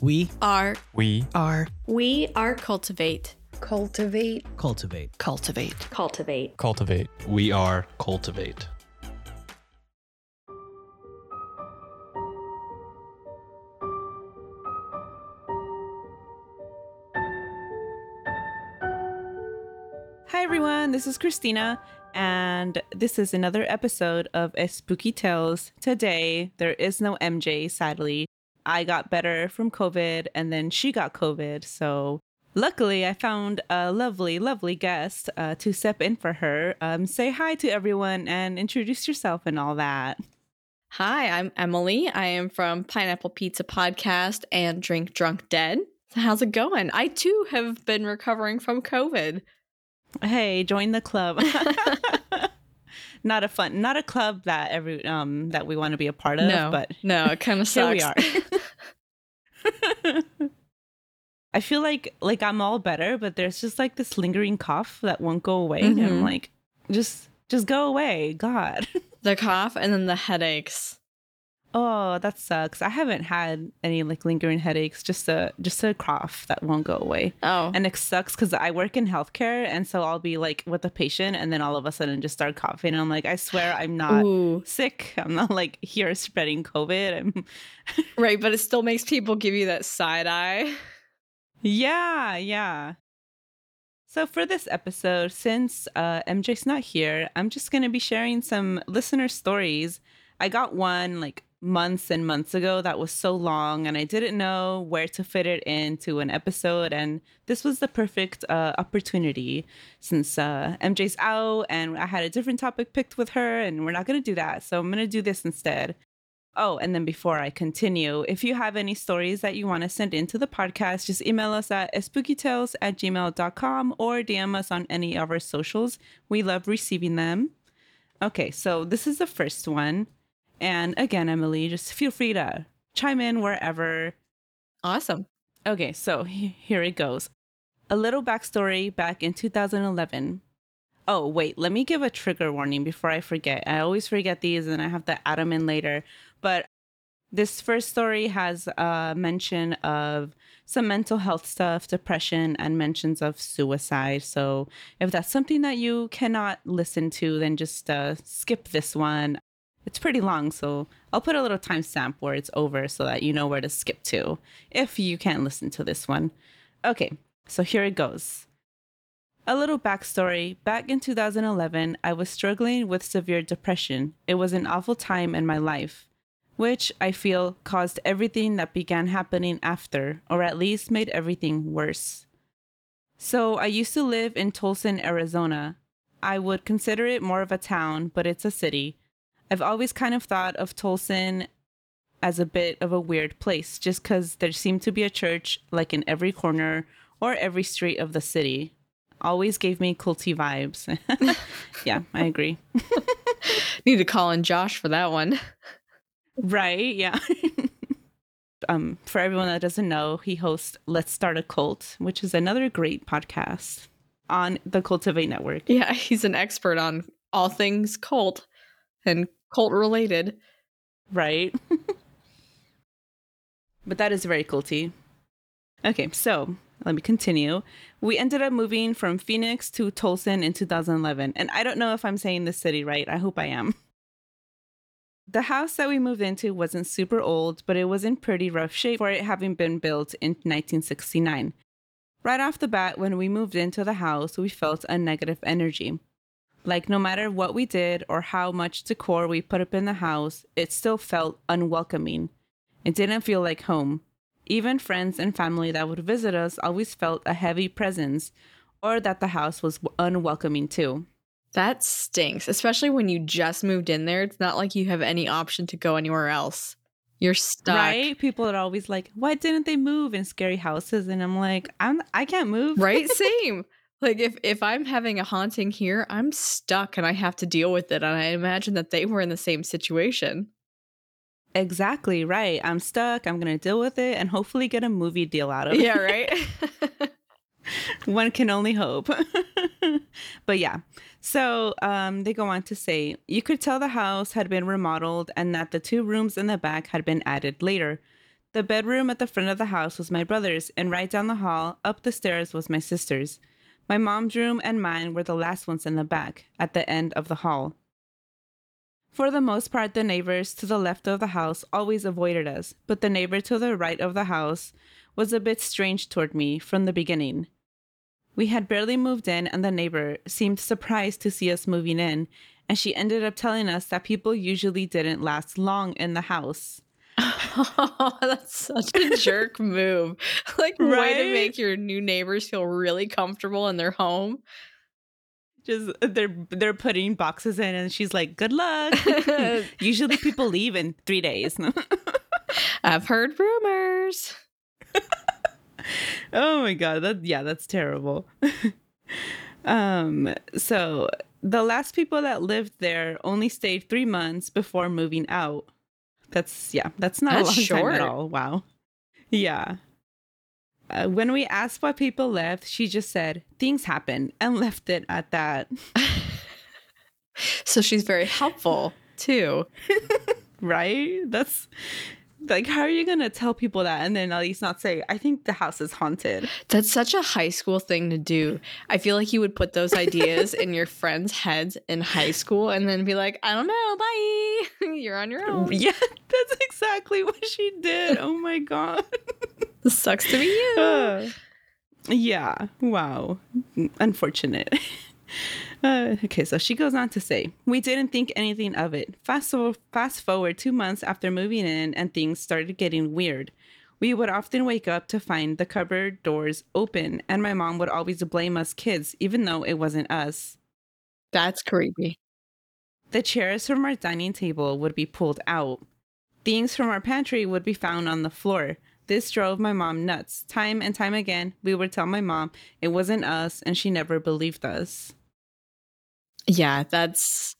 We are We are we are cultivate Cultivate. cultivate. cultivate Cultivate. cultivate. We are Cultivate. Hi everyone, this is Christina, and this is another episode of A Spooky Tales. Today, there is no MJ, sadly. I got better from COVID, and then she got COVID. So, luckily, I found a lovely, lovely guest uh, to step in for her. Um, say hi to everyone and introduce yourself and all that. Hi, I'm Emily. I am from Pineapple Pizza Podcast and Drink Drunk Dead. How's it going? I too have been recovering from COVID. Hey, join the club. not a fun, not a club that every um that we want to be a part of, no, but no, it kind of sucks. here we are. I feel like like I'm all better, but there's just like this lingering cough that won't go away. And I'm Mhm. like, just just go away, God. the cough and then the headaches. Oh, that sucks. I haven't had any like lingering headaches, just a just a cough that won't go away. Oh, And it sucks because I work in healthcare, and so I'll be like with a patient, and then all of a sudden just start coughing. And I'm like, I swear I'm not Ooh, sick. I'm not like here spreading COVID. I'm right, but it still makes people give you that side eye. Yeah, yeah. So for this episode, since uh, MJ's not here, I'm just gonna be sharing some listener stories. I got one like months and months ago that was so long, and I didn't know where to fit it into an episode. And this was the perfect uh, opportunity since uh, MJ's out, and I had a different topic picked with her, and we're not gonna do that. So I'm gonna do this instead. Oh, and then before I continue, if you have any stories that you want to send into the podcast, just email us at spookytales at gmail.com or DM us on any of our socials. We love receiving them. Okay, so this is the first one. And again, Emily, just feel free to chime in wherever. Awesome. Okay, so he- here it goes. A little backstory back in 2011. Oh, wait, let me give a trigger warning before I forget. I always forget these and I have to add them in later. But this first story has a mention of some mental health stuff, depression, and mentions of suicide. So if that's something that you cannot listen to, then just uh, skip this one. It's pretty long, so I'll put a little timestamp where it's over so that you know where to skip to if you can't listen to this one. Okay, so here it goes. A little backstory. Back in 2011, I was struggling with severe depression. It was an awful time in my life, which I feel caused everything that began happening after, or at least made everything worse. So I used to live in Tulsa, Arizona. I would consider it more of a town, but it's a city. I've always kind of thought of Tulsa as a bit of a weird place just because there seemed to be a church like in every corner or every street of the city. Always gave me culty vibes. yeah, I agree. Need to call in Josh for that one. Right, yeah. um, for everyone that doesn't know, he hosts Let's Start a Cult, which is another great podcast on the Cultivate Network. Yeah, he's an expert on all things cult and cult related. right? but that is very culty. Okay, so let me continue. We ended up moving from Phoenix to Tulsa in 2011, and I don't know if I'm saying the city right. I hope I am. The house that we moved into wasn't super old, but it was in pretty rough shape for it having been built in 1969. Right off the bat, when we moved into the house, we felt a negative energy. Like, no matter what we did or how much decor we put up in the house, it still felt unwelcoming. It didn't feel like home. Even friends and family that would visit us always felt a heavy presence or that the house was unwelcoming too. That stinks, especially when you just moved in there. It's not like you have any option to go anywhere else. You're stuck. Right? People are always like, why didn't they move in scary houses? And I'm like, I'm, I can't move. Right? Same. Like if if I'm having a haunting here, I'm stuck and I have to deal with it. And I imagine that they were in the same situation. exactly right. I'm stuck. I'm going to deal with it and hopefully get a movie deal out of it. Yeah, right? One can only hope. but yeah. So um, they go on to say you could tell the house had been remodeled and that the two rooms in the back had been added later. The bedroom at the front of the house was my brother's, and right down the hall, up the stairs, was my sister's. My mom's room and mine were the last ones in the back, at the end of the hall. For the most part, the neighbors to the left of the house always avoided us, but the neighbor to the right of the house was a bit strange toward me from the beginning. We had barely moved in, and the neighbor seemed surprised to see us moving in, and she ended up telling us that people usually didn't last long in the house. Oh, that's such a jerk move. Like way to make your new neighbors feel really comfortable in their home. Just they're they're putting boxes in, and she's like, "Good luck." usually, people leave in three days. I've heard rumors. oh my god, that yeah, that's terrible. um, so the last people that lived there only stayed three months before moving out. That's yeah, that's not That's a long short. time at all. Wow. Yeah. Uh, when we asked why people left, she just said things happen and left it at that. So she's very helpful too. Right? That's like, how are you gonna tell people that and then at least not say, "I think the house is haunted"? That's such a high school thing to do. I feel like you would put those ideas in your friends' heads in high school and then be like, I don't know, bye. You're on your own. Yeah, that's exactly what she did. Oh my god. This sucks to be you. Uh, yeah. Wow. Unfortunate. Uh, okay, so she goes on to say, "We didn't think anything of it. Fast so fast forward two months after moving in, and things started getting weird. We would often wake up to find the cupboard doors open, and my mom would always blame us kids, even though it wasn't us. That's creepy. The chairs from our dining table would be pulled out. Things from our pantry would be found on the floor. This drove my mom nuts. Time and time again, we would tell my mom it wasn't us, and she never believed us. Yeah, that's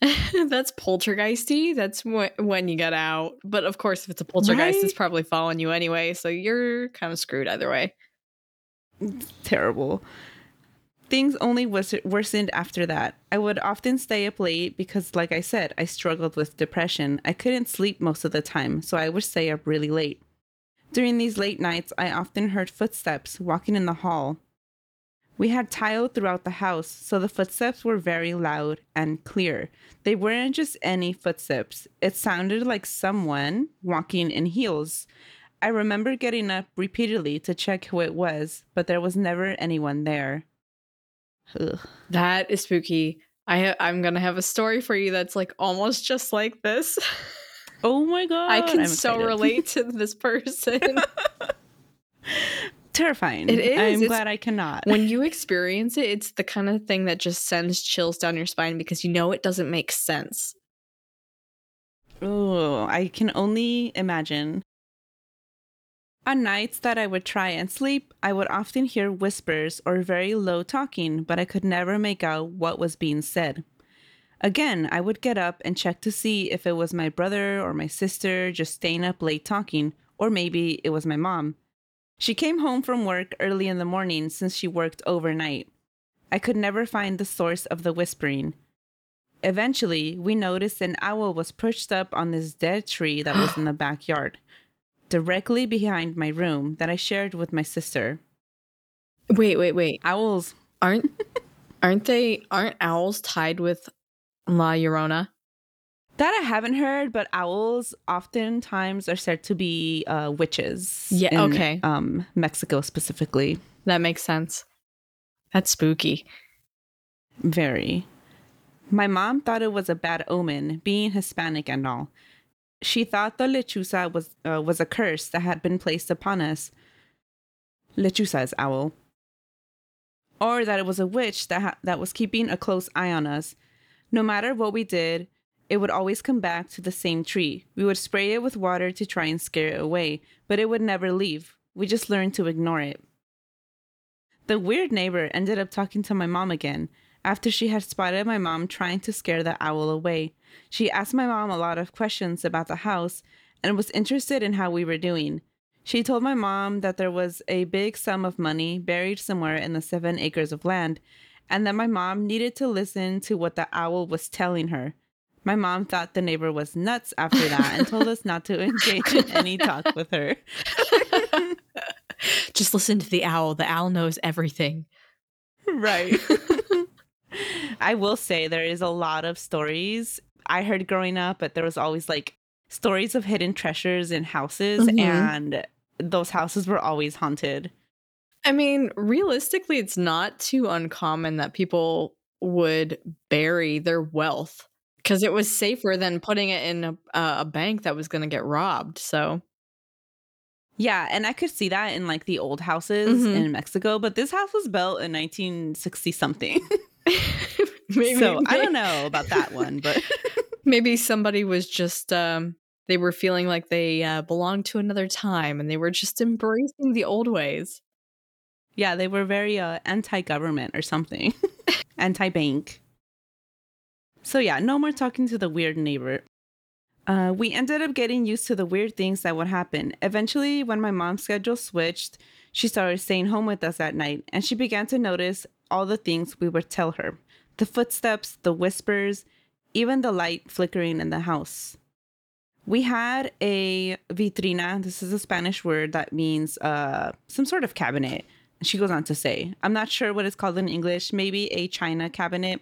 that's poltergeisty. That's wh- when you get out. But of course, if it's a poltergeist, it's probably following you anyway. So you're kind of screwed either way. Terrible. Things only wors- worsened after that. I would often stay up late because, like I said, I struggled with depression. I couldn't sleep most of the time, so I would stay up really late. During these late nights, I often heard footsteps walking in the hall. We had tile throughout the house, so the footsteps were very loud and clear. They weren't just any footsteps, it sounded like someone walking in heels. I remember getting up repeatedly to check who it was, but there was never anyone there. Ugh. That is spooky. I ha- I'm gonna have a story for you that's like almost just like this. Oh my god! I can I'm so excited. relate to this person. Terrifying. It is. I'm It's- glad I cannot. when you experience it, it's the kind of thing that just sends chills down your spine because you know it doesn't make sense. Oh, I can only imagine. On nights that I would try and sleep, I would often hear whispers or very low talking, but I could never make out what was being said. Again, I would get up and check to see if it was my brother or my sister just staying up late talking, or maybe it was my mom. She came home from work early in the morning since she worked overnight. I could never find the source of the whispering. Eventually, we noticed an owl was perched up on this dead tree that was in the backyard, directly behind my room that I shared with my sister. Wait, wait, wait. Owls, Aren't aren't they aren't owls tied with La Llorona? That I haven't heard, but owls oftentimes are said to be uh, witches. Yeah, in, okay. Um, Mexico specifically. That makes sense. That's spooky. Very. My mom thought it was a bad omen, being Hispanic and all. She thought the lechuza was uh, was a curse that had been placed upon us. Lechuza is owl. Or that it was a witch that ha- that was keeping a close eye on us. No matter what we did, it would always come back to the same tree. We would spray it with water to try and scare it away, but it would never leave. We just learned to ignore it. The weird neighbor ended up talking to my mom again after she had spotted my mom trying to scare the owl away. She asked my mom a lot of questions about the house and was interested in how we were doing. She told my mom that there was a big sum of money buried somewhere in the seven acres of land and that my mom needed to listen to what the owl was telling her. My mom thought the neighbor was nuts after that and told us not to engage in any talk with her. Just listen to the owl. The owl knows everything. Right. I will say there is a lot of stories I heard growing up, but there was always like stories of hidden treasures in houses, Mhm. and those houses were always haunted. I mean, realistically, it's not too uncommon that people would bury their wealth because it was safer than putting it in a, a bank that was going to get robbed. So, Yeah, and I could see that in like the old houses Mhm. in Mexico, but this house was built in 1960 something. maybe, so I don't know about that one, but Maybe somebody was just, um, they were feeling like they uh, belonged to another time and they were just embracing the old ways. yeah, they were very uh, anti-government or something, anti-bank. So yeah, no more talking to the weird neighbor. Uh, we ended up getting used to the weird things that would happen. Eventually, when my mom's schedule switched, she started staying home with us at night, and she began to notice all the things we would tell her the footsteps, the whispers, even the light flickering in the house. We had a vitrina. This is a Spanish word that means uh, some sort of cabinet. She goes on to say, I'm not sure what it's called in English, maybe a china cabinet.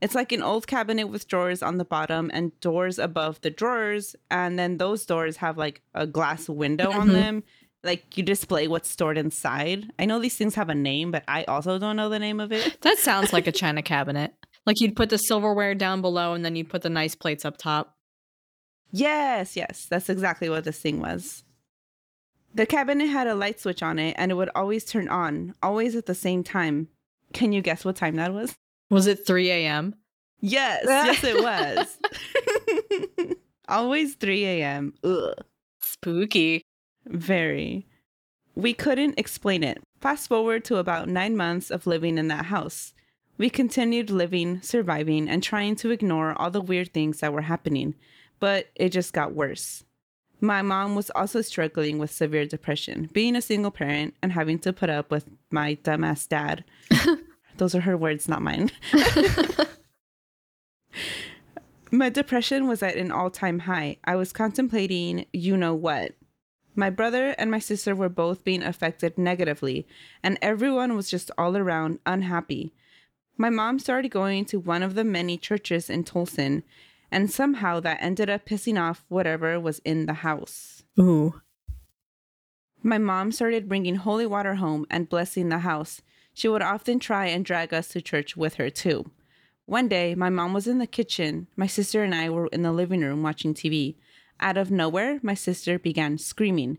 It's like an old cabinet with drawers on the bottom and doors above the drawers. And then those doors have like a glass window on Mhm. them. Like you display what's stored inside. I know these things have a name, but I also don't know the name of it. That sounds like a china cabinet. Like you'd put the silverware down below and then you'd put the nice plates up top. Yes, yes, that's exactly what this thing was. The cabinet had a light switch on it and it would always turn on, always at the same time. Can you guess what time that was? Was it 3 a.m.? Yes, yes, it was. always 3 a.m. Ugh. Spooky. Very. We couldn't explain it. Fast forward to about nine months of living in that house. We continued living, surviving, and trying to ignore all the weird things that were happening, but it just got worse. My mom was also struggling with severe depression, being a single parent and having to put up with my dumbass dad. Those are her words, not mine. My depression was at an all time high. I was contemplating you know what. My brother and my sister were both being affected negatively, and everyone was just all around unhappy. My mom started going to one of the many churches in Tolson, and somehow that ended up pissing off whatever was in the house. Ooh. My mom started bringing holy water home and blessing the house. She would often try and drag us to church with her, too. One day, my mom was in the kitchen. My sister and I were in the living room watching TV. Out of nowhere, my sister began screaming,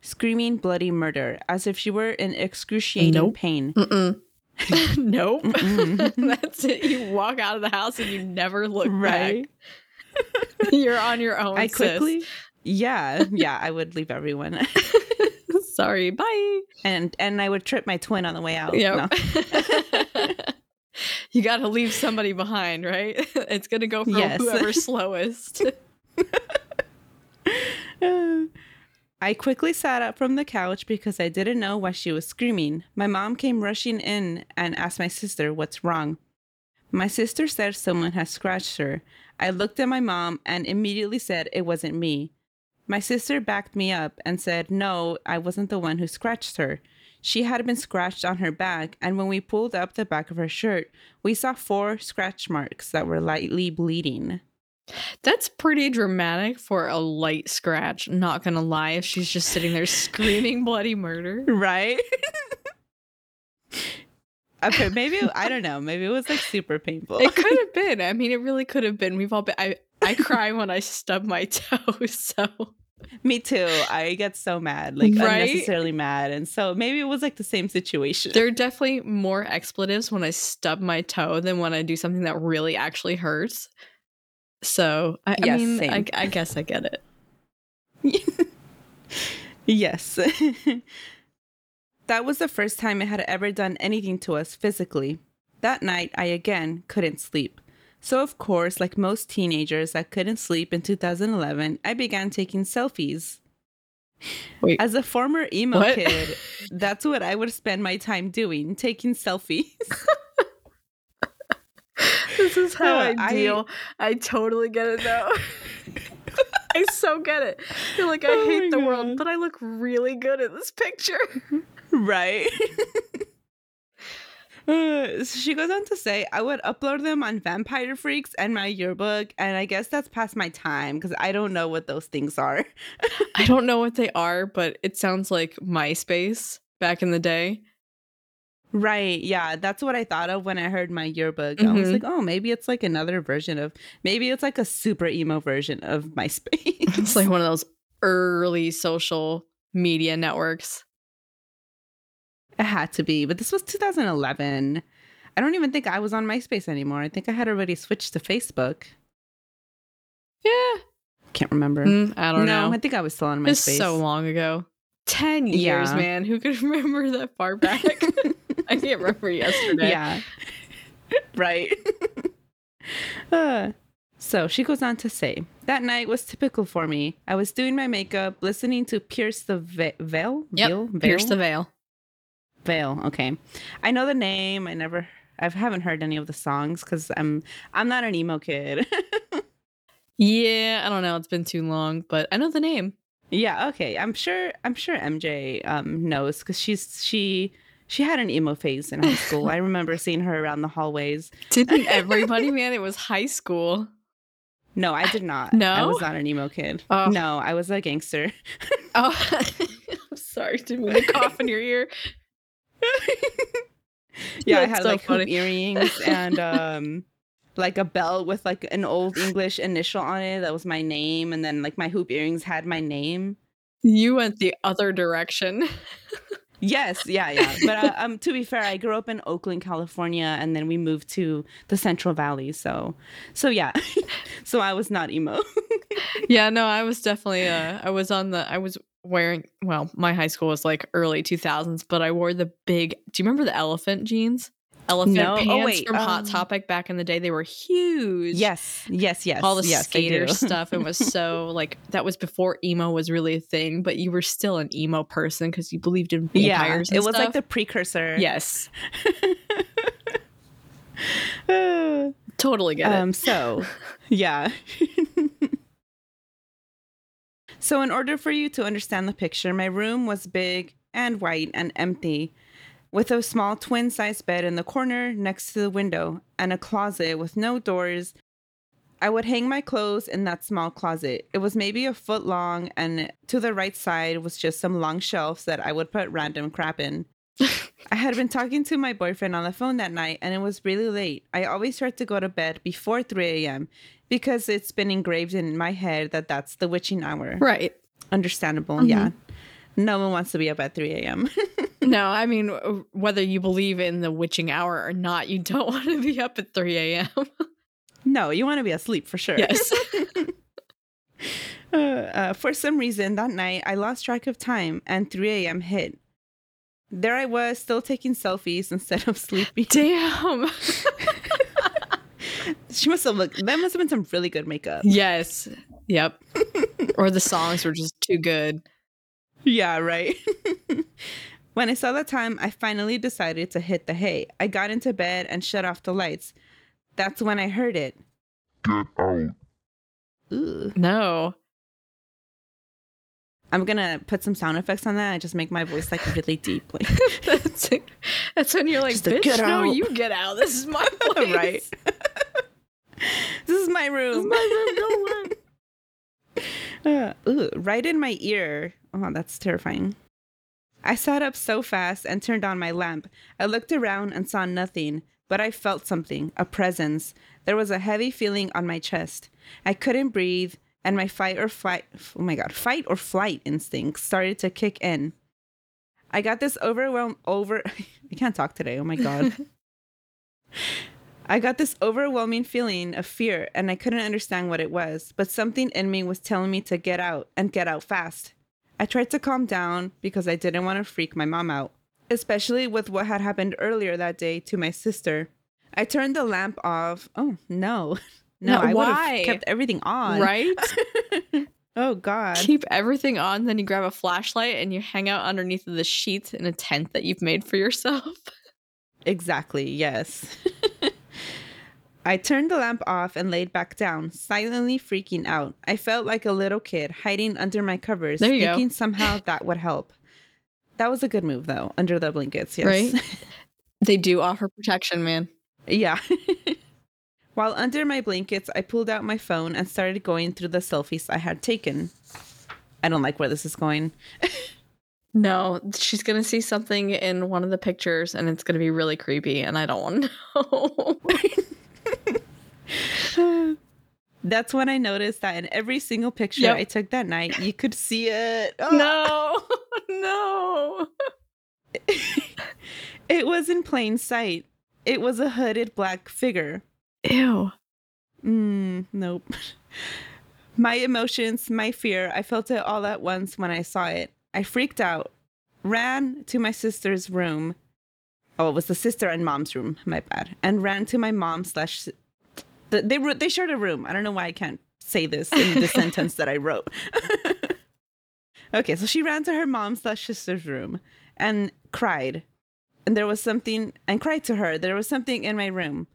screaming bloody murder, as if she were in excruciating Nope. pain. Mm-mm. nope. Mm-mm. That's it. You walk out of the house and you never look Right. back. You're on your own. I sis. quickly, yeah, yeah, I would leave everyone, Sorry. Bye. and and I would trip my twin on the way out. Yep. No. you got to leave somebody behind, right? It's going to go for Yes. whoever's slowest. I quickly sat up from the couch because I didn't know why she was screaming. My mom came rushing in and asked my sister what's wrong. My sister said someone had scratched her. I looked at my mom and immediately said it wasn't me. My sister backed me up and said, No, I wasn't the one who scratched her. She had been scratched on her back, and when we pulled up the back of her shirt, we saw four scratch marks that were lightly bleeding. That's pretty dramatic for a light scratch. Not to lie, if she's just sitting there screaming bloody murder. Right? okay, maybe I don't know. Maybe it was like super painful. It could have been. I mean, it really could have been. We've all been. I, I cry when I stub my toe. So Me too. I get so mad, like Right? unnecessarily mad, and so maybe it was like the same situation. there are definitely more expletives when I stub my toe than when I do something that really actually hurts. So I, I mean, I. I guess I get it. yes. that was the first time it had ever done anything to us physically. That night, I again couldn't sleep. So, of course, like most teenagers that couldn't sleep in 2011, I began taking selfies. Wait. As a former emo What? kid, that's what I would spend my time doing, taking selfies. This is how I I- deal. I, totally get it though. I so get it. You're like, I Oh hate the world, but I look really good in this picture. Right. Uh, so she goes on to say, I would upload them on VampireFreaks and myYearbook, and I guess that's past my time because I don't know what those things are. I don't know what they are, but it sounds like MySpace back in the day. Right. Yeah. That's what I thought of when I heard myYearbook. I was Mhm. like, oh, maybe it's like another version of, maybe it's like a super emo version of MySpace. It's like one of those early social media networks. It had to be, but this was 2011. I don't even think I was on MySpace anymore. I think I had already switched to Facebook. Yeah. Can't remember. Mm, I don't no, know. I think I was still on It's MySpace. so long ago. 10 years, Yeah. man. Who could remember that far back? I can't remember yesterday. Yeah. right. Uh, so she goes on to say, that night was typical for me. I was doing my makeup, listening to Pierce the Ve- Veil. Yep. Veil? Pierce the Veil? Veil. Okay. I know the name. I never, I haven't heard any of the songs because I'm, I'm not an emo kid. Yeah, I don't know. It's been too long, but I know the name. yeah. Okay. I'm sure, I'm sure MJ um, knows because she's, she, she had an emo phase in high school. I remember seeing her around the hallways. Didn't everybody, man? It was high school. No, I did not. No? I was not an emo kid. Oh. No, I was a gangster. Oh, I'm sorry. Didn't mean to cough in your ear. yeah, I had so like funny. hoop earrings and um like a belt with like an old English initial on it. That was my name. And then like my hoop earrings had my name. You went the other direction. Yes, yeah, yeah. But uh, um, to be fair, I grew up in Oakland, California, and then we moved to the Central Valley. So, so yeah, so I was not emo. yeah, no, I was definitely uh I was on the I was wearing well, my high school was like early 2000s, but I wore the big Do you remember the elephant jeans? Elephant No. Oh, pants wait, from Hot um, Topic back in the day. They were huge. yes, yes, yes. All the yes, skater stuff. It was so like that was before emo was really a thing, but you were still an emo person because you believed in yeah, vampires. it and was like the precursor. yes, totally get it. Um, so, yeah. So, in order for you to understand the picture, my room was big and white and empty, with a small twin sized bed in the corner next to the window and a closet with no doors. I would hang my clothes in that small closet. It was maybe a foot long, and to the right side was just some long shelves that I would put random crap in. I had been talking to my boyfriend on the phone that night and it was really late. I always try to go to bed before 3 a.m. because it's been engraved in my head that that's the witching hour. right. Understandable, Mhm. yeah. No one wants to be up at 3 a.m. No, I mean whether you believe in the witching hour or not, you don't want to be up at 3 a.m. no, you want to be asleep for sure. yes. Uh, uh, for some reason, that night I lost track of time and 3 a.m. hit. There I was, still taking selfies instead of sleeping. Damn. She must have looked, that must have been some really good makeup. yes. Yep. or the songs were just too good. Yeah, right. when I saw the time, I finally decided to hit the hay. I got into bed and shut off the lights. That's when I heard it. Get out. Ooh. No. I'm gonna put some sound effects on that and just make my voice like really deep. Like that's, that's when you're like, Just bitch, get no, out." you get out. This is my place. right. This is my This is room. my room. Go away. Uh, ooh, right in my ear. Oh, that's terrifying. I sat up so fast and turned on my lamp. I looked around and saw nothing, but I felt something, a presence. There was a heavy feeling on my chest. I couldn't breathe, and my fight or flight, oh my god, fight or flight instincts started to kick in. I got this overwhelm over I can't talk today. Oh my god. I got this overwhelming feeling of fear and I couldn't understand what it was, but something in me was telling me to get out and get out fast. I tried to calm down because I didn't want to freak my mom out, especially with what had happened earlier that day to my sister. I turned the lamp off. Oh, no. No, No, I would why? have kept everything on. Right? oh, God. Keep everything on, then you grab a flashlight and you hang out underneath the sheets in a tent that you've made for yourself. Exactly, yes. I turned the lamp off and laid back down, silently freaking out. I felt like a little kid hiding under my covers, you go. thinking somehow that would help. That was a good move, though, under the blankets. Yes. Right? They do offer protection, man. Yeah. While under my blankets, I pulled out my phone and started going through the selfies I had taken. I don't like where this is going. No, she's gonna see something in one of the pictures and it's gonna be really creepy, and I don't want to know. That's when I noticed that in every single picture Yep. I took that night, you could see it. Oh, no, no. It was in plain sight. It was a hooded black figure. Ew. Mm, nope. My emotions, my fear, I felt it all at once when I saw it. I freaked out, ran to my sister's room. Oh, it was the sister and mom's room, my bad. And ran to my mom slash. They, they shared a room. I don't know why I can't say this in the sentence that I wrote. okay, so she ran to her mom slash sister's room and cried. And there was something, and cried to her. There was something in my room.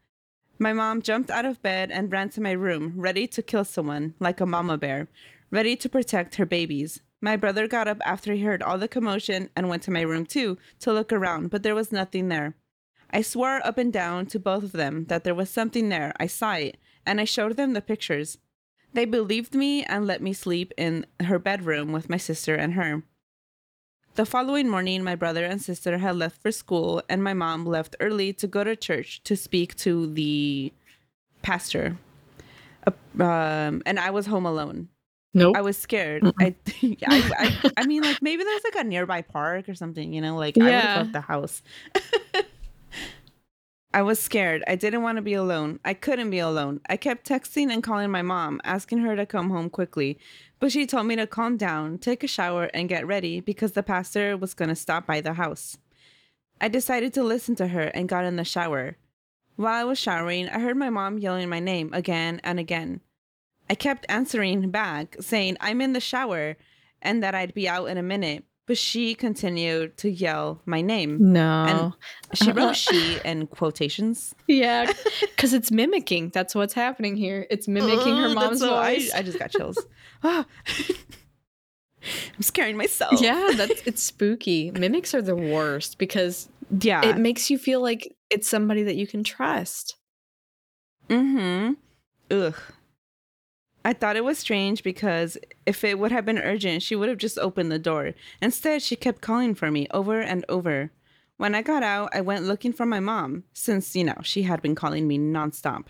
My mom jumped out of bed and ran to my room, ready to kill someone, like a mama bear, ready to protect her babies. My brother got up after he heard all the commotion and went to my room too to look around, but there was nothing there. I swore up and down to both of them that there was something there. I saw it, and I showed them the pictures. They believed me and let me sleep in her bedroom with my sister and her. The following morning, my brother and sister had left for school, and my mom left early to go to church to speak to the pastor. Uh, um, and I was home alone. Nope. I was scared. I, I, I, I mean, like maybe there's like a nearby park or something, you know. Like I would have left the house. I was scared. I didn't want to be alone. I couldn't be alone. I kept texting and calling my mom, asking her to come home quickly. But she told me to calm down, take a shower, and get ready because the pastor was going to stop by the house. I decided to listen to her and got in the shower. While I was showering, I heard my mom yelling my name again and again. I kept answering back, saying, I'm in the shower, and that I'd be out in a minute. But she continued to yell my name. no. And She wrote she in quotations. yeah, because it's mimicking. That's what's happening here. It's mimicking her mom's that's so- I, voice. I just got chills. Ah. I'm scaring myself. yeah, that's it's spooky. Mimics are the worst because Yeah. it makes you feel like it's somebody that you can trust. Mm-hmm. Ugh. I thought it was strange because if it would have been urgent, she would have just opened the door. Instead, she kept calling for me over and over. When I got out, I went looking for my mom, since, you know, she had been calling me nonstop.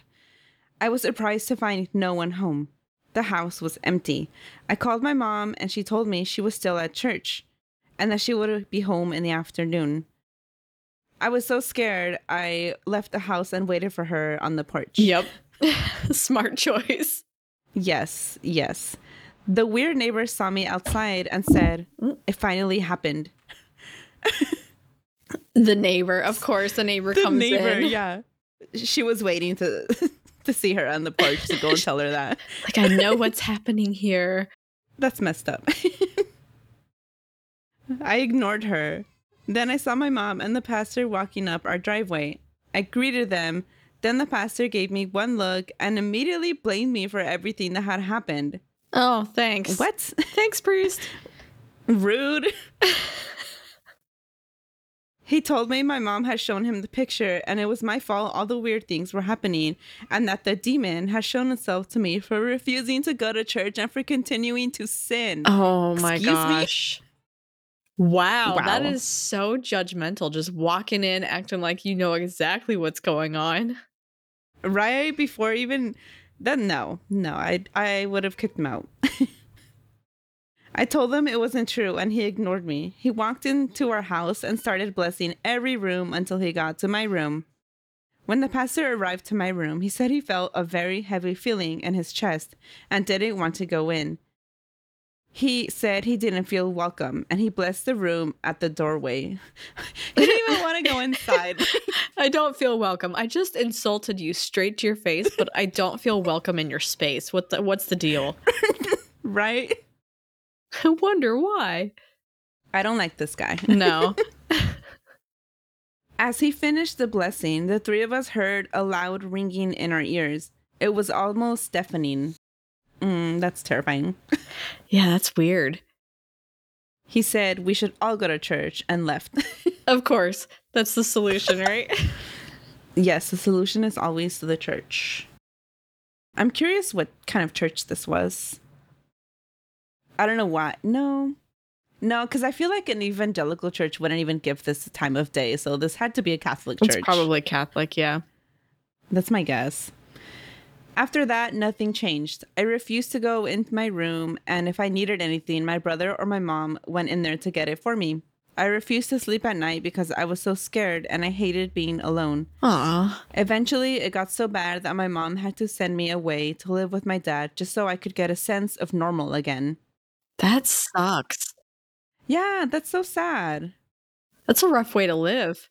I was surprised to find no one home. The house was empty. I called my mom, and she told me she was still at church and that she would be home in the afternoon. I was so scared, I left the house and waited for her on the porch. Yep. Smart choice. Yes, yes. The weird neighbor saw me outside and said, mm, It finally happened. The neighbor, of course, the neighbor comes in. yeah. She was waiting to to see her on the porch to go and tell her that. Like I know what's happening here. That's messed up. I ignored her. Then I saw my mom and the pastor walking up our driveway. I greeted them. Then the pastor gave me one look and immediately blamed me for everything that had happened. Oh, thanks. What? Thanks, priest. Rude. he told me my mom had shown him the picture and it was my fault all the weird things were happening and that the demon has shown itself to me for refusing to go to church and for continuing to sin. Oh my Excuse me? gosh. Wow, that Wow. is so judgmental. Just walking in, acting like you know exactly what's going on. Right before even then no. No, I I would have kicked him out. I told him it wasn't true and he ignored me. He walked into our house and started blessing every room until he got to my room. When the pastor arrived to my room, he said he felt a very heavy feeling in his chest and didn't want to go in. He said he didn't feel welcome and he blessed the room at the doorway. he didn't even want to go inside. I don't feel welcome. I just insulted you straight to your face, but I don't feel welcome in your space. What the, what's the deal? right? I wonder why. I don't like this guy. No. As he finished the blessing, the three of us heard a loud ringing in our ears. It was almost deafening. Mm, that's terrifying. Yeah, that's weird. He said we should all go to church and left. Of course. That's the solution, right? yes, the solution is always to the church. I'm curious what kind of church this was. I don't know why. No. No, because I feel like an evangelical church wouldn't even give this time of day. So this had to be a Catholic church. it's probably Catholic, yeah. That's my guess. After that, nothing changed. I refused to go into my room, and if I needed anything, my brother or my mom went in there to get it for me. I refused to sleep at night because I was so scared and I hated being alone. Aw. Eventually, it got so bad that my mom had to send me away to live with my dad just so I could get a sense of normal again. That sucks. Yeah, that's so sad. That's a rough way to live.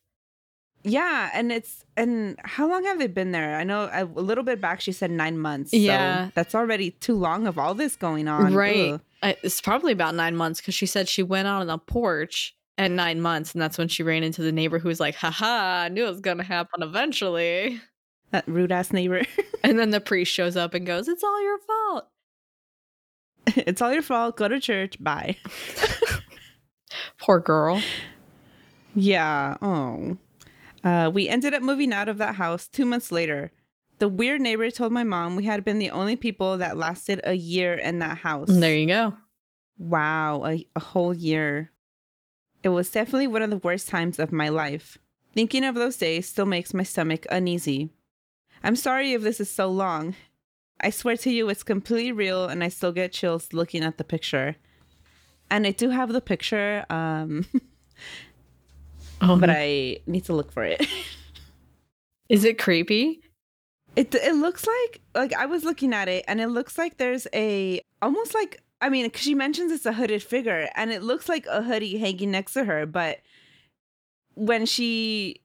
Yeah, and it's and how long have they been there? I know a, a little bit back she said 9 months. so Yeah. that's already too long of all this going on. right. I, it's probably about nine months because she said she went out on the porch at nine months, and that's when she ran into the neighbor who was like, haha, I knew it was going to happen eventually. That rude ass neighbor. And then the priest shows up and goes, It's all your fault. it's all your fault. Go to church. Bye. Poor girl. Yeah. Oh. Uh, we ended up moving out of that house two months later. The weird neighbor told my mom we had been the only people that lasted a year in that house. There you go. Wow, a, a whole year. It was definitely one of the worst times of my life. Thinking of those days still makes my stomach uneasy. I'm sorry if this is so long. I swear to you, it's completely real, and I still get chills looking at the picture. And I do have the picture, um, Oh, but I need to look for it. is it creepy? It it looks like like I was looking at it, and it looks like there's a almost like I mean, 'cause she mentions it's a hooded figure, and it looks like a hoodie hanging next to her. But when she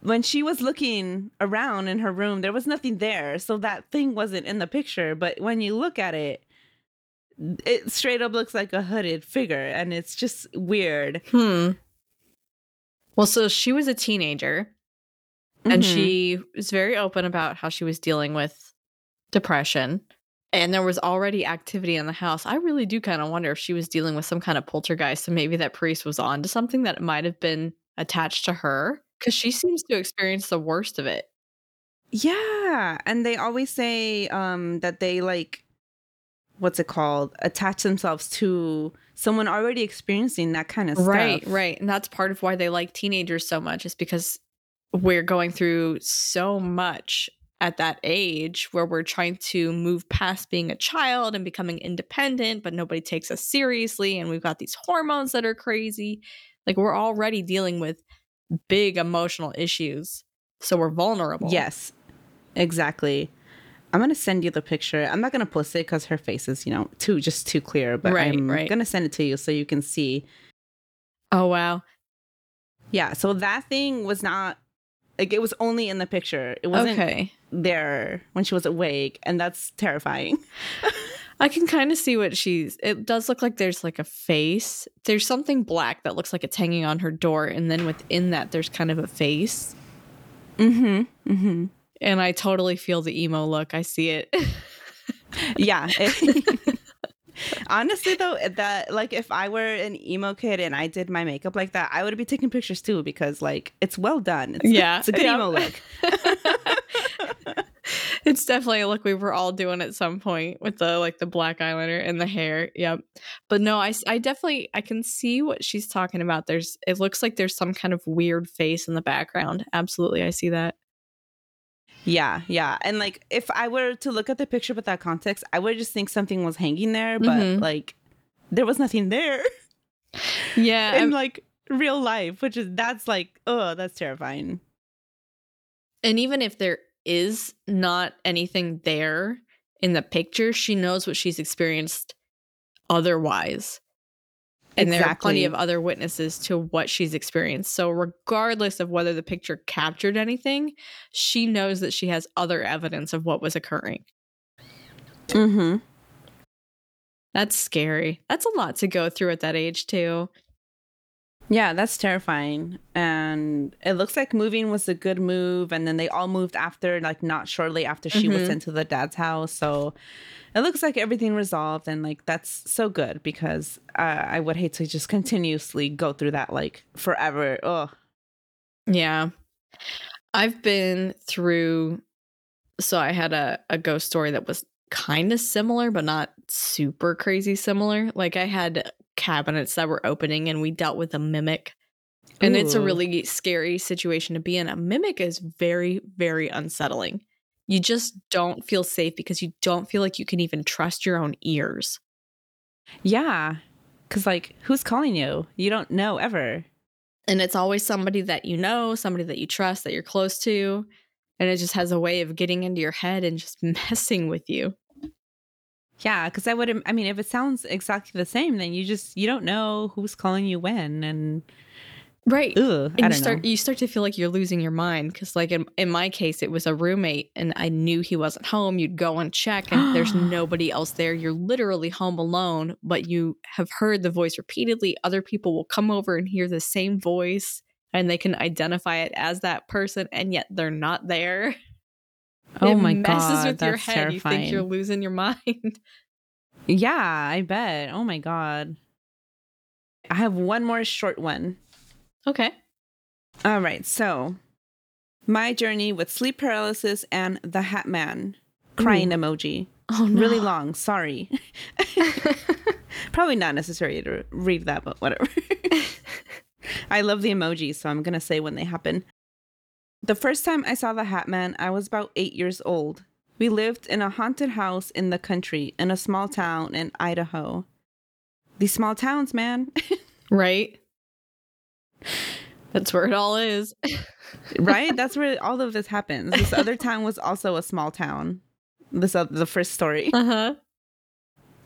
when she was looking around in her room, there was nothing there, so that thing wasn't in the picture. But when you look at it, it straight up looks like a hooded figure, and it's just weird. Hmm. Well, so she was a teenager and Mhm. she was very open about how she was dealing with depression. And there was already activity in the house. I really do kind of wonder if she was dealing with some kind of poltergeist and maybe that priest was on to something that might have been attached to her because she seems to experience the worst of it. Yeah, and they always say um that they like what's it called? Attach themselves to someone already experiencing that kind of stuff. Right, right. And that's part of why they like teenagers so much is because we're going through so much at that age where we're trying to move past being a child and becoming independent, but nobody takes us seriously. And we've got these hormones that are crazy. Like we're already dealing with big emotional issues. So we're vulnerable. Yes. Exactly. I'm gonna send you the picture. I'm not gonna post it because her face is, you know, too just too clear. But Right, I'm right. gonna send it to you so you can see. Oh, wow. Yeah. So that thing was not like it was only in the picture. It wasn't Okay. there when she was awake, and that's terrifying. I can kind of see what she's. It does look like there's like a face. There's something black that looks like it's hanging on her door, and then within that, there's kind of a face. Mm-hmm. Mm-hmm. And I totally feel the emo look. I see it. Yeah. it- Honestly, though, that like if I were an emo kid and I did my makeup like that, I would be taking pictures too because like it's well done. It's, Yeah, it's a good yeah. emo look. it's definitely a look we were all doing at some point with the like the black eyeliner and the hair. Yep. But no, I I definitely I can see what she's talking about. There's it looks like there's some kind of weird face in the background. Absolutely, I see that. Yeah, yeah. And like if I were to look at the picture with that context, I would just think something was hanging there, but Mhm. like there was nothing there Yeah. in I'm- like real life, which is that's like, oh, that's terrifying. and even if there is not anything there in the picture, she knows what she's experienced otherwise. And there are plenty of other witnesses to what she's experienced. So, regardless of whether the picture captured anything, she knows that she has other evidence of what was occurring. Mm-hmm. That's scary. That's a lot to go through at that age, too. Yeah, that's terrifying. And it looks like moving was a good move. And then they all moved after, like not shortly after she was Mhm. sent to the dad's house. So it looks like everything resolved. And like that's so good because uh, I would hate to just continuously go through that like forever. Oh, Yeah. I've been through so I had a, a ghost story that was kind of similar, but not super crazy similar. Like I had cabinets that were opening and we dealt with a mimic. And it's a really scary situation to be in. A mimic is very, very unsettling. You just don't feel safe because you don't feel like you can even trust your own ears. yeah. Cause like, who's calling you? You don't know ever. And it's always somebody that you know, somebody that you trust, that you're close to. And it just has a way of getting into your head and just messing with you. Yeah, because I would. I mean, if it sounds exactly the same, then you just you don't know who's calling you when, and Right. ugh, and you start know. you start to feel like you're losing your mind because like in, in my case it was a roommate and i knew he wasn't home you'd go and check and there's nobody else there you're literally home alone but you have heard the voice repeatedly other people will come over and hear the same voice and they can identify it as that person and yet they're not there Oh it my messes god, with your that's head terrifying. you think you're losing your mind Yeah, I bet. Oh my god. I have one more short one. okay All right, so my journey with sleep paralysis and the Hat Man crying emoji. oh no Really long. Sorry. Probably not necessary to read that, but whatever. I love the emojis, so I'm going to say when they happen. The first time I saw the Hat Man, I was about eight years old. We lived in a haunted house in the country in a small town in Idaho. These small towns, man. right that's where it all is right? That's where all of this happens. This other town was also a small town. This uh, the first story. uh-huh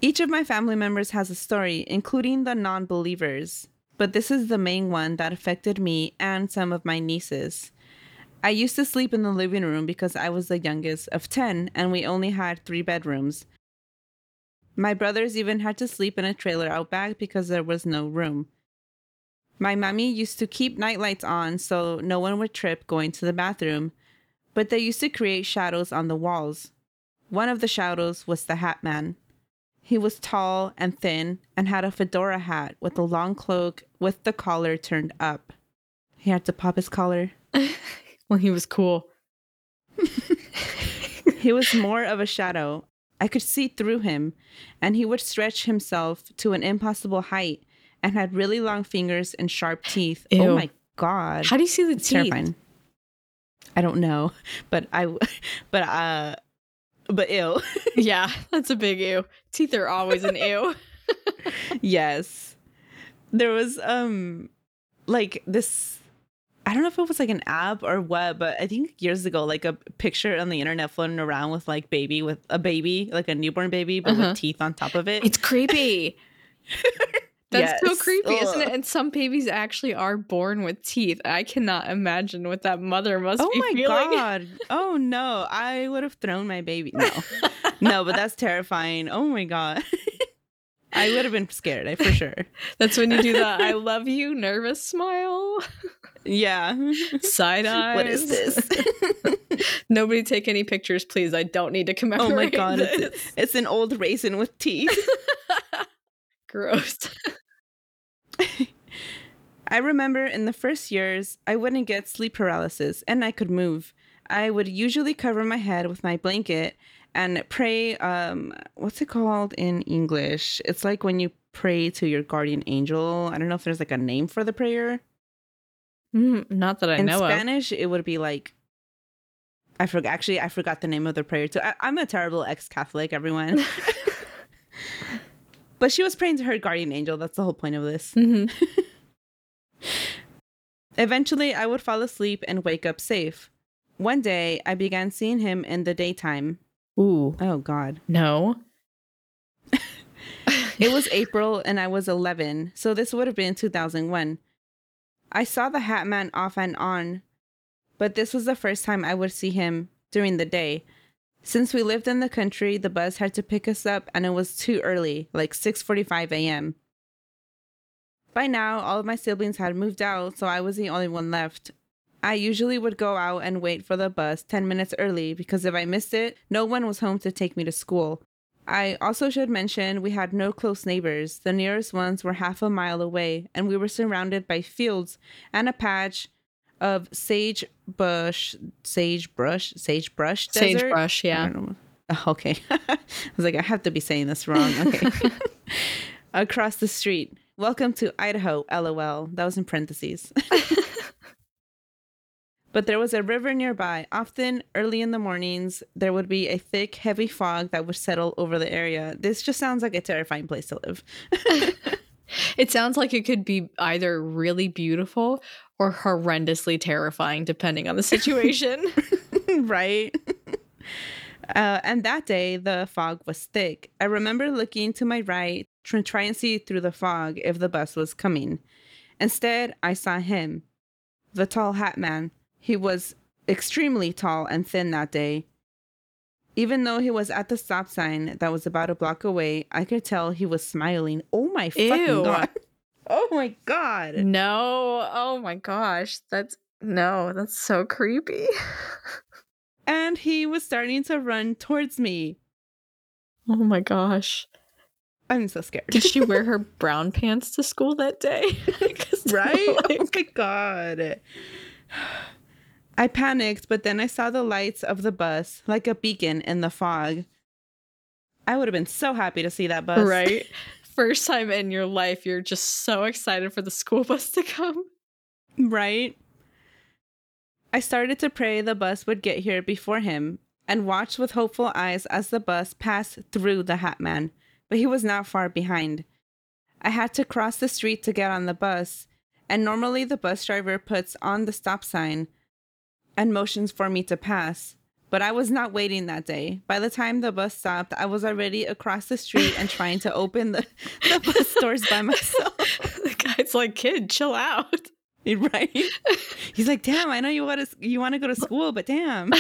Each of my family members has a story, including the non believers, but this is the main one that affected me and some of my nieces. I used to sleep in the living room because I was the youngest of 10 and we only had three bedrooms. My brothers even had to sleep in a trailer out back because there was no room. My mommy used to keep nightlights on so no one would trip going to the bathroom, but they used to create shadows on the walls. One of the shadows was the Hat Man. He was tall and thin and had a fedora hat with a long cloak with the collar turned up. He had to pop his collar. well he was cool He was more of a shadow. I could see through him, and he would stretch himself to an impossible height and had really long fingers and sharp teeth. Ew. Oh my god. how do you see the It's teeth terrifying. I don't know, but I but uh but ew. Yeah, that's a big ew. Teeth are always an ew. yes. There was um like this I don't know if it was like an app or what, but I think years ago, like a picture on the internet floating around with like baby with a baby, like a newborn baby, but Uh-huh. with teeth on top of it. It's creepy. That's so Yes. creepy, isn't it? And some babies actually are born with teeth. I cannot imagine what that mother must be. oh be my feeling. god! Oh no! I would have thrown my baby. No, no, but that's terrifying. Oh my god! I would have been scared, I for sure. That's when you do that I love you nervous smile. Yeah. Side eyes. What is this? Nobody take any pictures, please. I don't need to commemorate oh my god! It's, it's an old raisin with teeth. Gross. I remember in the first years, I wouldn't get sleep paralysis and I could move. I would usually cover my head with my blanket and pray. Um, what's it called in English? It's like when you pray to your guardian angel. I don't know if there's like a name for the prayer. Mm, not that I in know of. Spanish, it would be like. I forgot. Actually, I forgot the name of the prayer too. I, I'm a terrible ex-Catholic, everyone. but she was praying to her guardian angel. That's the whole point of this. Mhm. Eventually, I would fall asleep and wake up safe. One day, I began seeing him in the daytime. Ooh. Oh, God. No. It was April and I was 11, so this would have been 2001. I saw the Hat Man off and on, but this was the first time I would see him during the day. Since we lived in the country, the bus had to pick us up and it was too early, like 6:45 a.m. By now, all of my siblings had moved out, so I was the only one left. I usually would go out and wait for the bus 10 minutes early because if I missed it, no one was home to take me to school. I also should mention we had no close neighbors. The nearest ones were half a mile away, and we were surrounded by fields and a patch of sage bush, sage brush, sage brush, desert. Sagebrush, yeah. Oh, okay. I was like, I have to be saying this wrong. Okay. Across the street. Welcome to Idaho, lol. That was in parentheses. but there was a river nearby. Often, early in the mornings, there would be a thick, heavy fog that would settle over the area. This just sounds like a terrifying place to live. It sounds like it could be either really beautiful or horrendously terrifying, depending on the situation. right? Uh, and that day, the fog was thick. I remember looking to my right to try and see through the fog if the bus was coming. Instead, I saw him, the tall hat man. He was extremely tall and thin that day. Even though he was at the stop sign that was about a block away, I could tell he was smiling. Oh my Ew. fucking god. Oh my god. no. Oh my gosh. That's no, that's so creepy. And he was starting to run towards me. Oh my gosh. I'm so scared. Did she wear her brown pants to school that day? right? like, oh my god. I panicked, but then I saw the lights of the bus like a beacon in the fog. I would have been so happy to see that bus. right? First time in your life, you're just so excited for the school bus to come. right? I started to pray the bus would get here before him and watched with hopeful eyes as the bus passed through the hat man, but he was not far behind. I had to cross the street to get on the bus, and normally the bus driver puts on the stop sign and motions for me to pass. But I was not waiting that day. By the time the bus stopped, I was already across the street and trying to open the, the bus doors by myself. the guy's like, kid, chill out. right? He's like, "Damn, I know you want to you want to go to school, but damn."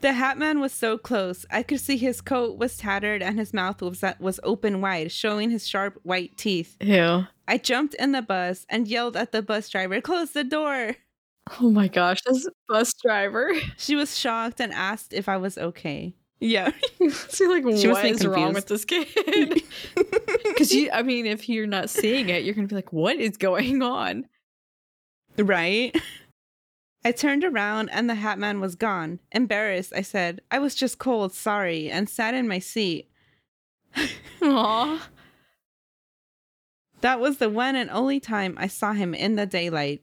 the hat man was so close. I could see his coat was tattered and his mouth was was open wide, showing his sharp white teeth. Ew. I jumped in the bus and yelled at the bus driver, "Close the door." Oh my gosh, this bus driver. She was shocked and asked if I was okay. Yeah. so like, She what is wrong with this kid? Because you, I mean, if you're not seeing it, you're gonna be like, what is going on? Right? I turned around and the hat man was gone. Embarrassed, I said, I was just cold, sorry, and sat in my seat. Aw. That was the one and only time I saw him in the daylight.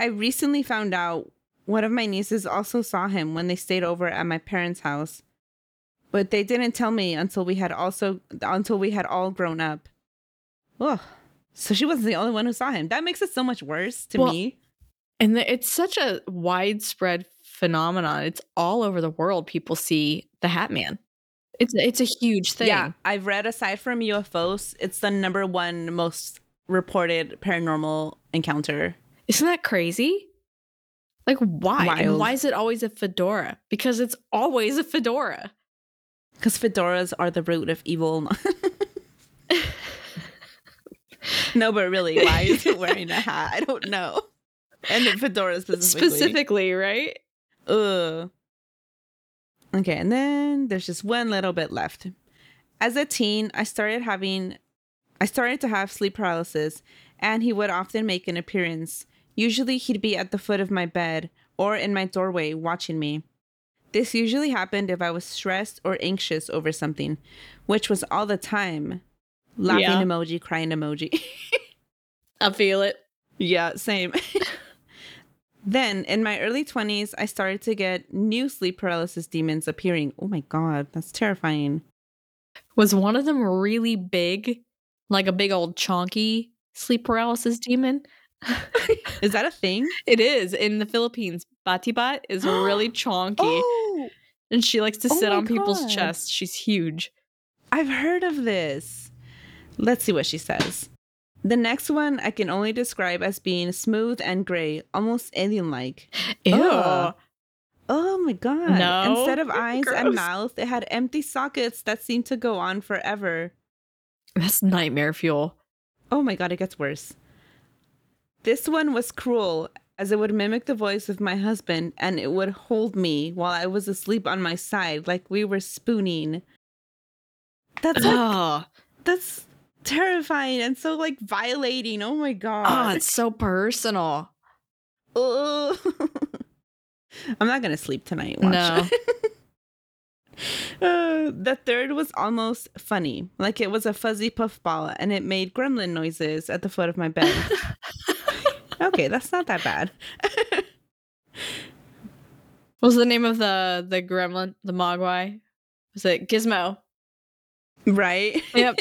I recently found out one of my nieces also saw him when they stayed over at my parents' house. But they didn't tell me until we had also until we had all grown up. Oh, so she wasn't the only one who saw him. That makes it so much worse to Well, me. And the, it's such a widespread phenomenon. It's all over the world. People see the Hat Man. It's it's a huge thing. Yeah, I've read aside from UFOs, it's the number one most reported paranormal encounter. Isn't that crazy? Like why? And why is it always a fedora? Because it's always a fedora. Because fedoras are the root of evil. no, but really, why is he wearing a hat? I don't know. And the fedora specifically. Specifically, right? Ugh. Okay, and then there's just one little bit left. As a teen, I started having I started to have sleep paralysis, and he would often make an appearance. Usually he'd be at the foot of my bed or in my doorway watching me. This usually happened if I was stressed or anxious over something, which was all the time. Laughing Yeah. emoji, crying emoji. I feel it. Yeah, same. then in my early 20s, I started to get new sleep paralysis demons appearing. Oh my God, that's terrifying. Was one of them really big? Like a big old chonky sleep paralysis demon? Is that a thing? It is in the Philippines. Batibat is really chonky, Oh, and she likes to oh sit on people's chests. She's huge. I've heard of this. Let's see what she says. The next one I can only describe as being smooth and gray, almost alien like. Ew. Ugh. Oh my God. No. Instead of eyes and mouth, it had empty sockets that seemed to go on forever. That's nightmare fuel. Oh my god, it gets worse. This one was cruel as it would mimic the voice of my husband and it would hold me while I was asleep on my side like we were spooning. That's like, Oh, that's terrifying and so like violating. Oh my oh, god. it's so personal. Ugh. I'm not gonna sleep tonight. Watch. No. Uh, the third was almost funny, like it was a fuzzy puffball, and it made gremlin noises at the foot of my bed. okay, that's not that bad. What was the name of the the gremlin, the mogwai? Was it Gizmo? right? Yep.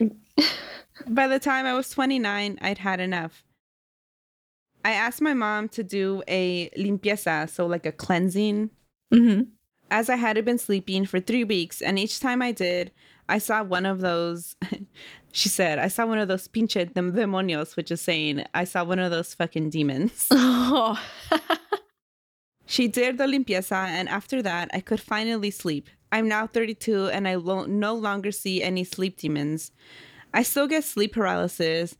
By the time I was 29, I'd had enough. I asked my mom to do a limpieza, so like a cleansing hmm as I hadn't been sleeping for three weeks, and each time I did, I saw one of those. She said, I saw one of those pinche dem- demonios, which is saying, I saw one of those fucking demons. Oh. she did the limpieza, and after that, I could finally sleep. I'm now 32, and I lo- no longer see any sleep demons. I still get sleep paralysis,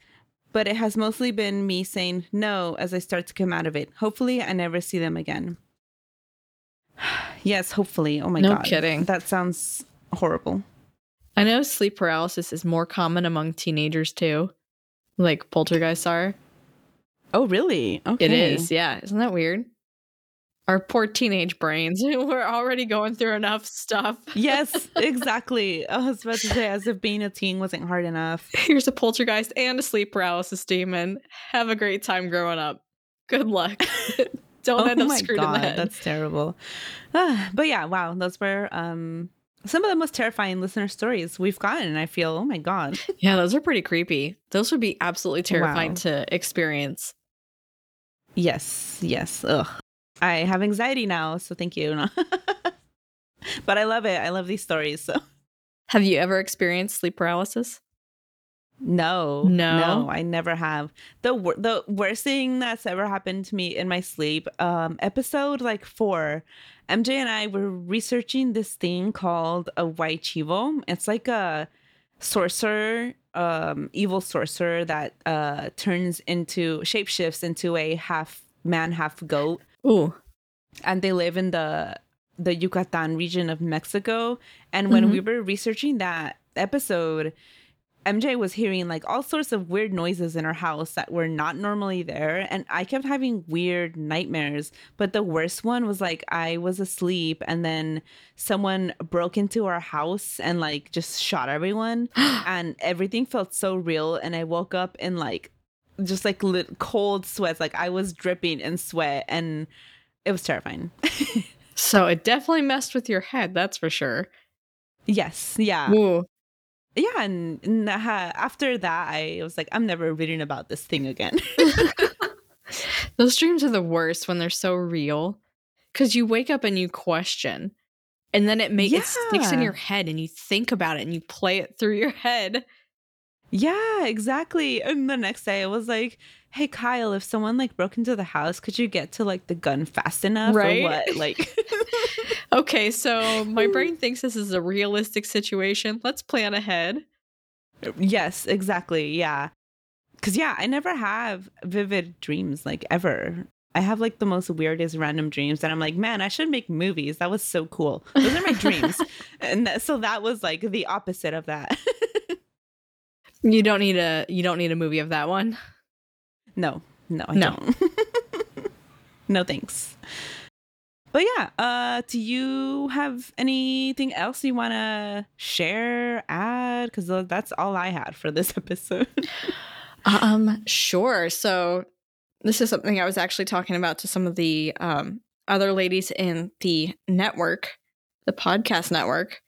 but it has mostly been me saying no as I start to come out of it. Hopefully, I never see them again. yes, hopefully. Oh my No god. kidding. That sounds horrible. I know sleep paralysis is more common among teenagers too, like poltergeists are. Oh, really? Okay. It is, yeah. Isn't that weird? Our poor teenage brains. We're already going through enough stuff. Yes, exactly. I was about to say, as if being a teen wasn't hard enough. Here's a poltergeist and a sleep paralysis demon. Have a great time growing up. Good luck. Don't end up screwed in the head. Oh that's terrible. Ah, but yeah, wow, those were um some of the most terrifying listener stories we've gotten. And I feel, oh my god. Yeah, those are pretty creepy. Those would be absolutely terrifying Wow. to experience. Yes, yes. Ugh. I have anxiety now, so thank you. but I love it. I love these stories. So Have you ever experienced sleep paralysis? no, No? no, I never have. The the worst thing that's ever happened to me in my sleep, um, episode like four, MJ and I were researching this thing called a Huay Chivo. It's like a sorcerer, um, evil sorcerer that uh turns into shapeshifts into a half man, half goat. Ooh. and they live in the the Yucatan region of Mexico. And when Mhm. we were researching that episode, MJ was hearing like all sorts of weird noises in her house that were not normally there. And I kept having weird nightmares. But the worst one was like I was asleep and then someone broke into our house and like just shot everyone. and everything felt so real. And I woke up in like just like lit- cold sweats. Like I was dripping in sweat and it was terrifying. So it definitely messed with your head, that's for sure. yes. Yeah. Ooh. Yeah. And, and, uh, after that, I was like, I'm never reading about this thing again. Those dreams are the worst when they're so real. Cause you wake up and you question. And then it makes it sticks in your head and you think about it and you play it through your head. yeah, exactly. And the next day, I was like, Hey, Kyle, if someone like broke into the house, could you get to like the gun fast enough Right? or what? Like, Okay, so my brain thinks this is a realistic situation. Let's plan ahead. yes, exactly. Yeah. Cause yeah, I never have vivid dreams like ever. I have like the most weirdest random dreams and I'm like, man, I should make movies. That was so cool. Those are my dreams. And that, so that was like the opposite of that. You don't need a you don't need a movie of that one. No, no, I No. don't. no, thanks. But yeah, uh, do you have anything else you want to share, add? Because that's all I had for this episode. Um, sure. So this is something I was actually talking about to some of the um other ladies in the network, the podcast network.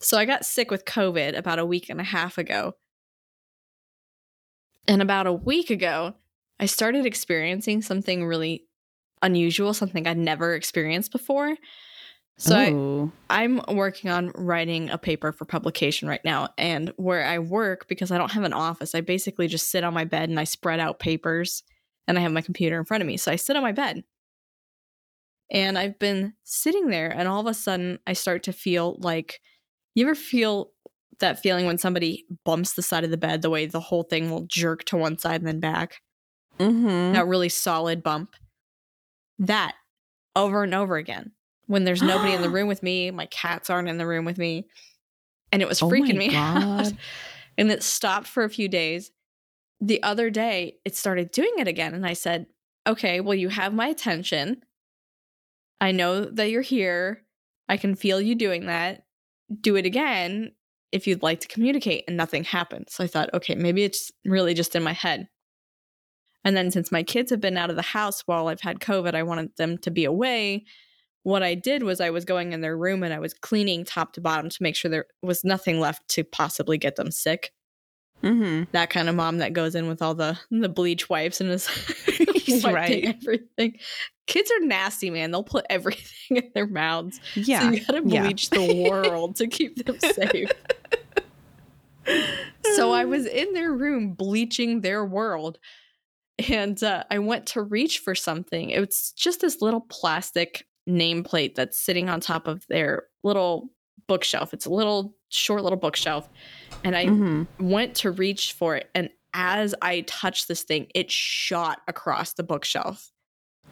So I got sick with COVID about a week and a half ago. And about a week ago, I started experiencing something really unusual, something I'd never experienced before. So I, I'm working on writing a paper for publication right now. And where I work, because I don't have an office, I basically just sit on my bed and I spread out papers and I have my computer in front of me. So I sit on my bed. And I've been sitting there, and all of a sudden, I start to feel like you ever feel that feeling when somebody bumps the side of the bed, the way the whole thing will jerk to one side and then back. Mm-hmm. That really solid bump. That over and over again. When there's nobody in the room with me, my cats aren't in the room with me. And it was Oh freaking me out. And it stopped for a few days. The other day, it started doing it again. And I said, Okay, well, you have my attention. I know that you're here. I can feel you doing that. Do it again if you'd like to communicate. And nothing happened. So I thought, okay, maybe it's really just in my head. And then since my kids have been out of the house while I've had COVID, I wanted them to be away. What I did was I was going in their room and I was cleaning top to bottom to make sure there was nothing left to possibly get them sick. Mm-hmm. That kind of mom that goes in with all the the bleach wipes and is wiping Right. everything. Kids are nasty, man. They'll put everything in their mouths. Yeah. So you gotta yeah. bleach the world to keep them safe. so I was in their room bleaching their world. And uh, I went to reach for something. It's just this little plastic nameplate that's sitting on top of their little bookshelf. It's a little short little bookshelf. And I Mhm. went to reach for it. And as I touched this thing, it shot across the bookshelf.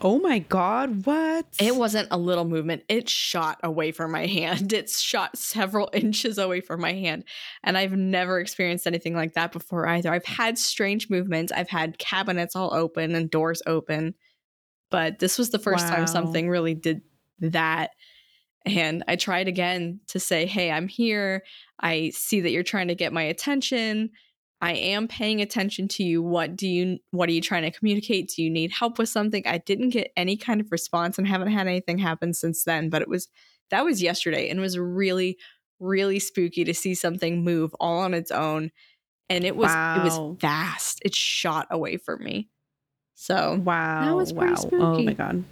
Oh my God. What? It wasn't a little movement. It shot away from my hand. It shot several inches away from my hand. And I've never experienced anything like that before either. I've had strange movements. I've had cabinets all open and doors open. But this was the first Wow. time something really did that. And I tried again to say, hey, I'm here. I see that you're trying to get my attention. I am paying attention to you. What do you what are you trying to communicate? Do you need help with something? I didn't get any kind of response and haven't had anything happen since then, but it was that was yesterday and it was really really spooky to see something move all on its own and it was it was fast. It shot away from me. So, Wow. That was wow. pretty Oh my God.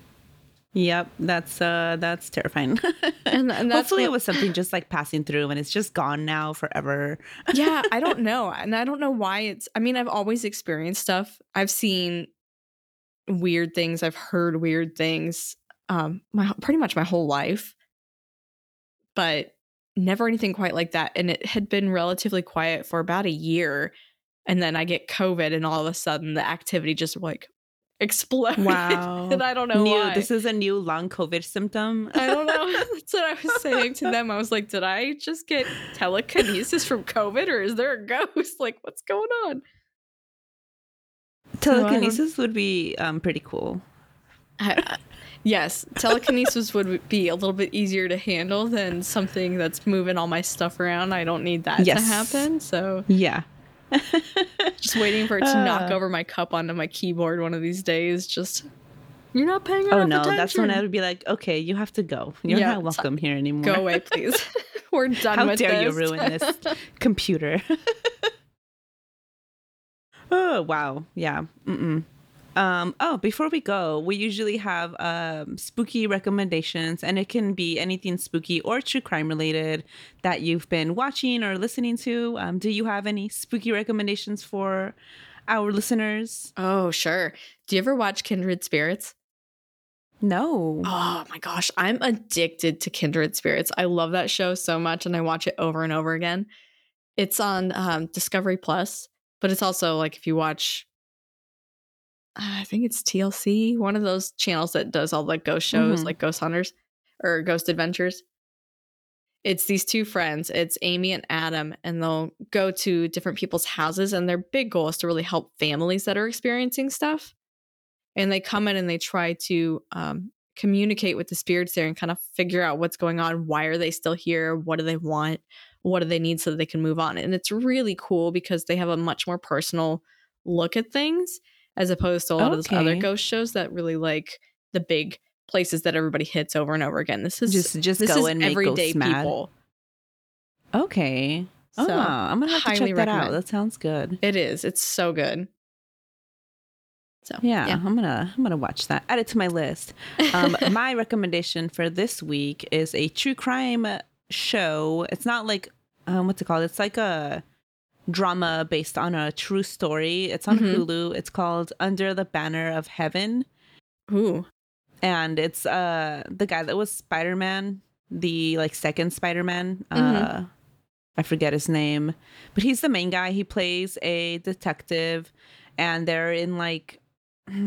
Yep. That's uh that's terrifying. and, and that's Hopefully it was something just like passing through and it's just gone now forever. yeah, I don't know. And I don't know why it's I mean, I've always experienced stuff. I've seen weird things, I've heard weird things um my pretty much my whole life. But never anything quite like that and it had been relatively quiet for about a year and then I get COVID and all of a sudden the activity just like exploded. Wow. and I don't know new why. this is a new long COVID symptom. I don't know. That's what I was saying to them. I was like, did I just get telekinesis from COVID or is there a ghost? Like, what's going on? So I don't- Telekinesis would be um pretty cool. I- yes, telekinesis would be a little bit easier to handle than something that's moving all my stuff around. I don't need that Yes. to happen. So Yeah. Just waiting for it to knock Uh. over my cup onto my keyboard one of these days. Just, you're not paying attention. Oh no, attention. that's when I would be like, okay, you have to go. You're Yeah, not welcome here anymore. Go away, please. We're done How with dare you this. ruin this computer? oh wow, yeah. Mm-mm. Um, oh, before we go, we usually have um, spooky recommendations, and it can be anything spooky or true crime related that you've been watching or listening to. Um, do you have any spooky recommendations for our listeners? Oh, sure. Do you ever watch Kindred Spirits? No. Oh my gosh, I'm addicted to Kindred Spirits. I love that show so much and I watch it over and over again. It's on um, Discovery Plus, but it's also like if you watch, I think it's TLC, one of those channels that does all the ghost shows, Mhm. like Ghost Hunters or Ghost Adventures. It's these two friends, it's Amy and Adam, and they'll go to different people's houses, and their big goal is to really help families that are experiencing stuff and they come in and they try to um, communicate with the spirits there and kind of figure out what's going on why are they still here what do they want what do they need so that they can move on and it's really cool because they have a much more personal look at things as opposed to a lot of those other ghost shows that really like the big places that everybody hits over and over again this is Just just this go is and everyday mad. people Okay. Oh, So, I'm gonna have to check that out. That sounds good. it is it's so good so Yeah, I'm gonna I'm gonna watch that. Add it to my list. Um, my recommendation for this week is a true crime show. It's not like um, what's it called? It's like a drama based on a true story. It's on Mhm. Hulu. It's called Under the Banner of Heaven, ooh and it's uh the guy that was Spider Man, the like second Spider Man. Uh, I forget his name, but he's the main guy. He plays a detective, and they're in like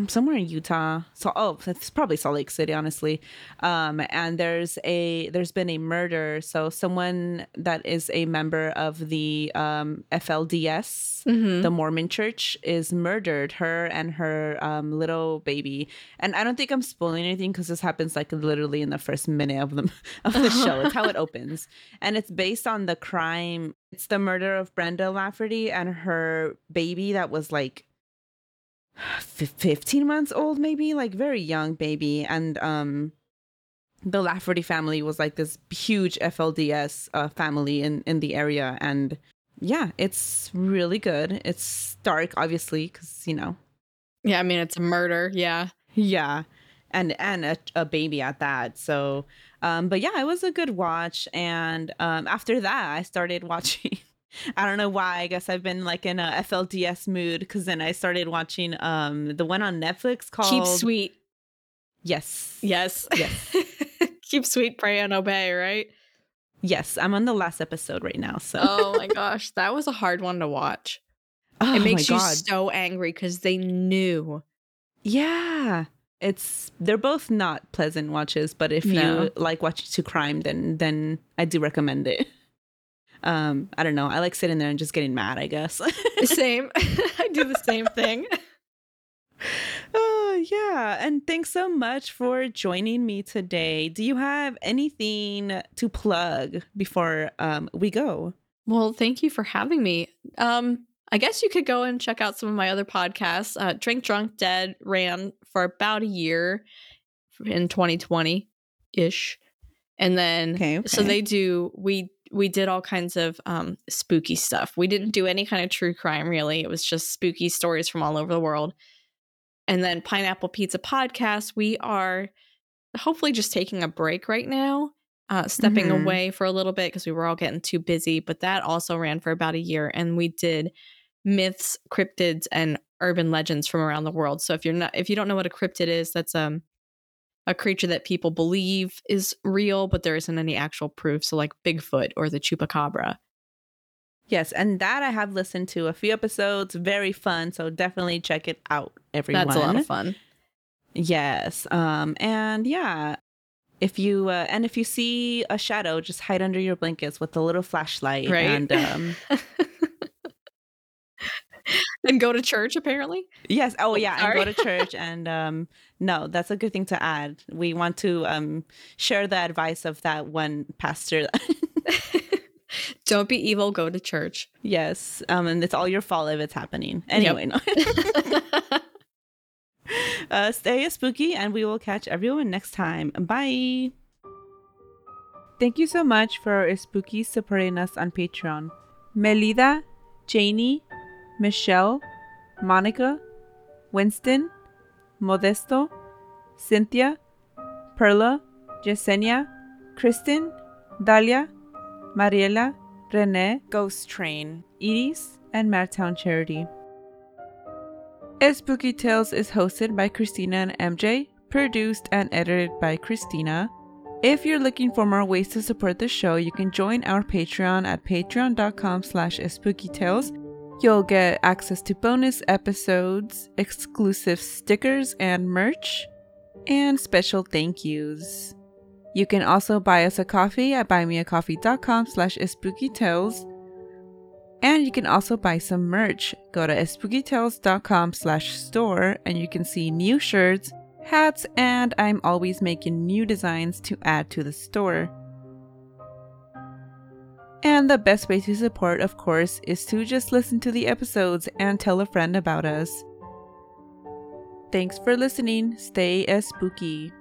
somewhere in Utah. So oh, it's probably Salt Lake City, honestly. Um, and there's a there's been a murder. So someone that is a member of the um, FLDS, Mhm. the Mormon Church, is murdered. Her and her um, little baby. And I don't think I'm spoiling anything because this happens like literally in the first minute of the of the show. It's how it opens, and it's based on the crime. It's the murder of Brenda Lafferty and her baby that was like 15 months old maybe? Like very young baby. And um the lafferty family was like this huge flds uh, family in in the area. And yeah it's really good. It's dark obviously because you know. Yeah, I mean it's a murder. Yeah. yeah. And and a, a baby at that. So um but yeah it was a good watch. And um after that i started watching i don't know why i guess i've been like in a flds mood because then i started watching um the one on netflix called Keep sweet. yes Yes. Yes. Keep sweet, pray and obey, right? yes i'm on the last episode right now so Oh my gosh, that was a hard one to watch. oh it makes you God. so angry because they knew. yeah it's they're both not pleasant watches but if No. you like watching to crime then then i do recommend it um i don't know i like sitting there and just getting mad i guess Same. I do the same thing. Oh, yeah. And thanks so much for joining me today. Do you have anything to plug before um, we go? Well, thank you for having me. Um, I guess you could go and check out some of my other podcasts. Uh, Drink Drunk Dead ran for about a year in 2020 ish, and then Okay, so they do we we did all kinds of um, spooky stuff. We didn't do any kind of true crime really. It was just spooky stories from all over the world. And then Pineapple Pizza Podcast, we are hopefully just taking a break right now, uh, stepping Mhm. away for a little bit because we were all getting too busy. But that also ran for about a year, and we did myths, cryptids, and urban legends from around the world. So if you're not, if you don't know what a cryptid is, that's um a creature that people believe is real, but there isn't any actual proof. So like Bigfoot or the chupacabra. Yes, and that I have listened to a few episodes. Very fun. So definitely check it out, everyone. That's a lot of fun. Yes. Um, and yeah. If you uh, and if you see a shadow, just hide under your blankets with a little flashlight. Right. And um, and go to church apparently. Yes. Oh, yeah. And go to church. And um, no, that's a good thing to add. We want to um, share the advice of that one pastor. Don't be evil, go to church. yes. Um, and it's all your fault if it's happening. Anyway, no. uh, stay spooky, and we will catch everyone next time. Bye. Thank you so much for our spooky supporting us on Patreon. Melida, Janie, Michelle, Monica, Winston, Modesto, Cynthia, Perla, Yesenia, Kristen, Dalia, Mariela, Rene, Ghost Train, Edie's, and Madtown Charity. Spooky Tales is hosted by Christina and MJ, produced and edited by Christina. If you're looking for more ways to support the show, you can join our Patreon at patreon.com slash spookytales. You'll get access to bonus episodes, exclusive stickers and merch, and special thank yous. You can also buy us a coffee at buymeacoffee.com slash spookytales. And you can also buy some merch. Go to spookytales.com slash store and you can see new shirts, hats, and I'm always making new designs to add to the store. And the best way to support, of course, is to just listen to the episodes and tell a friend about us. Thanks for listening. Stay as spooky.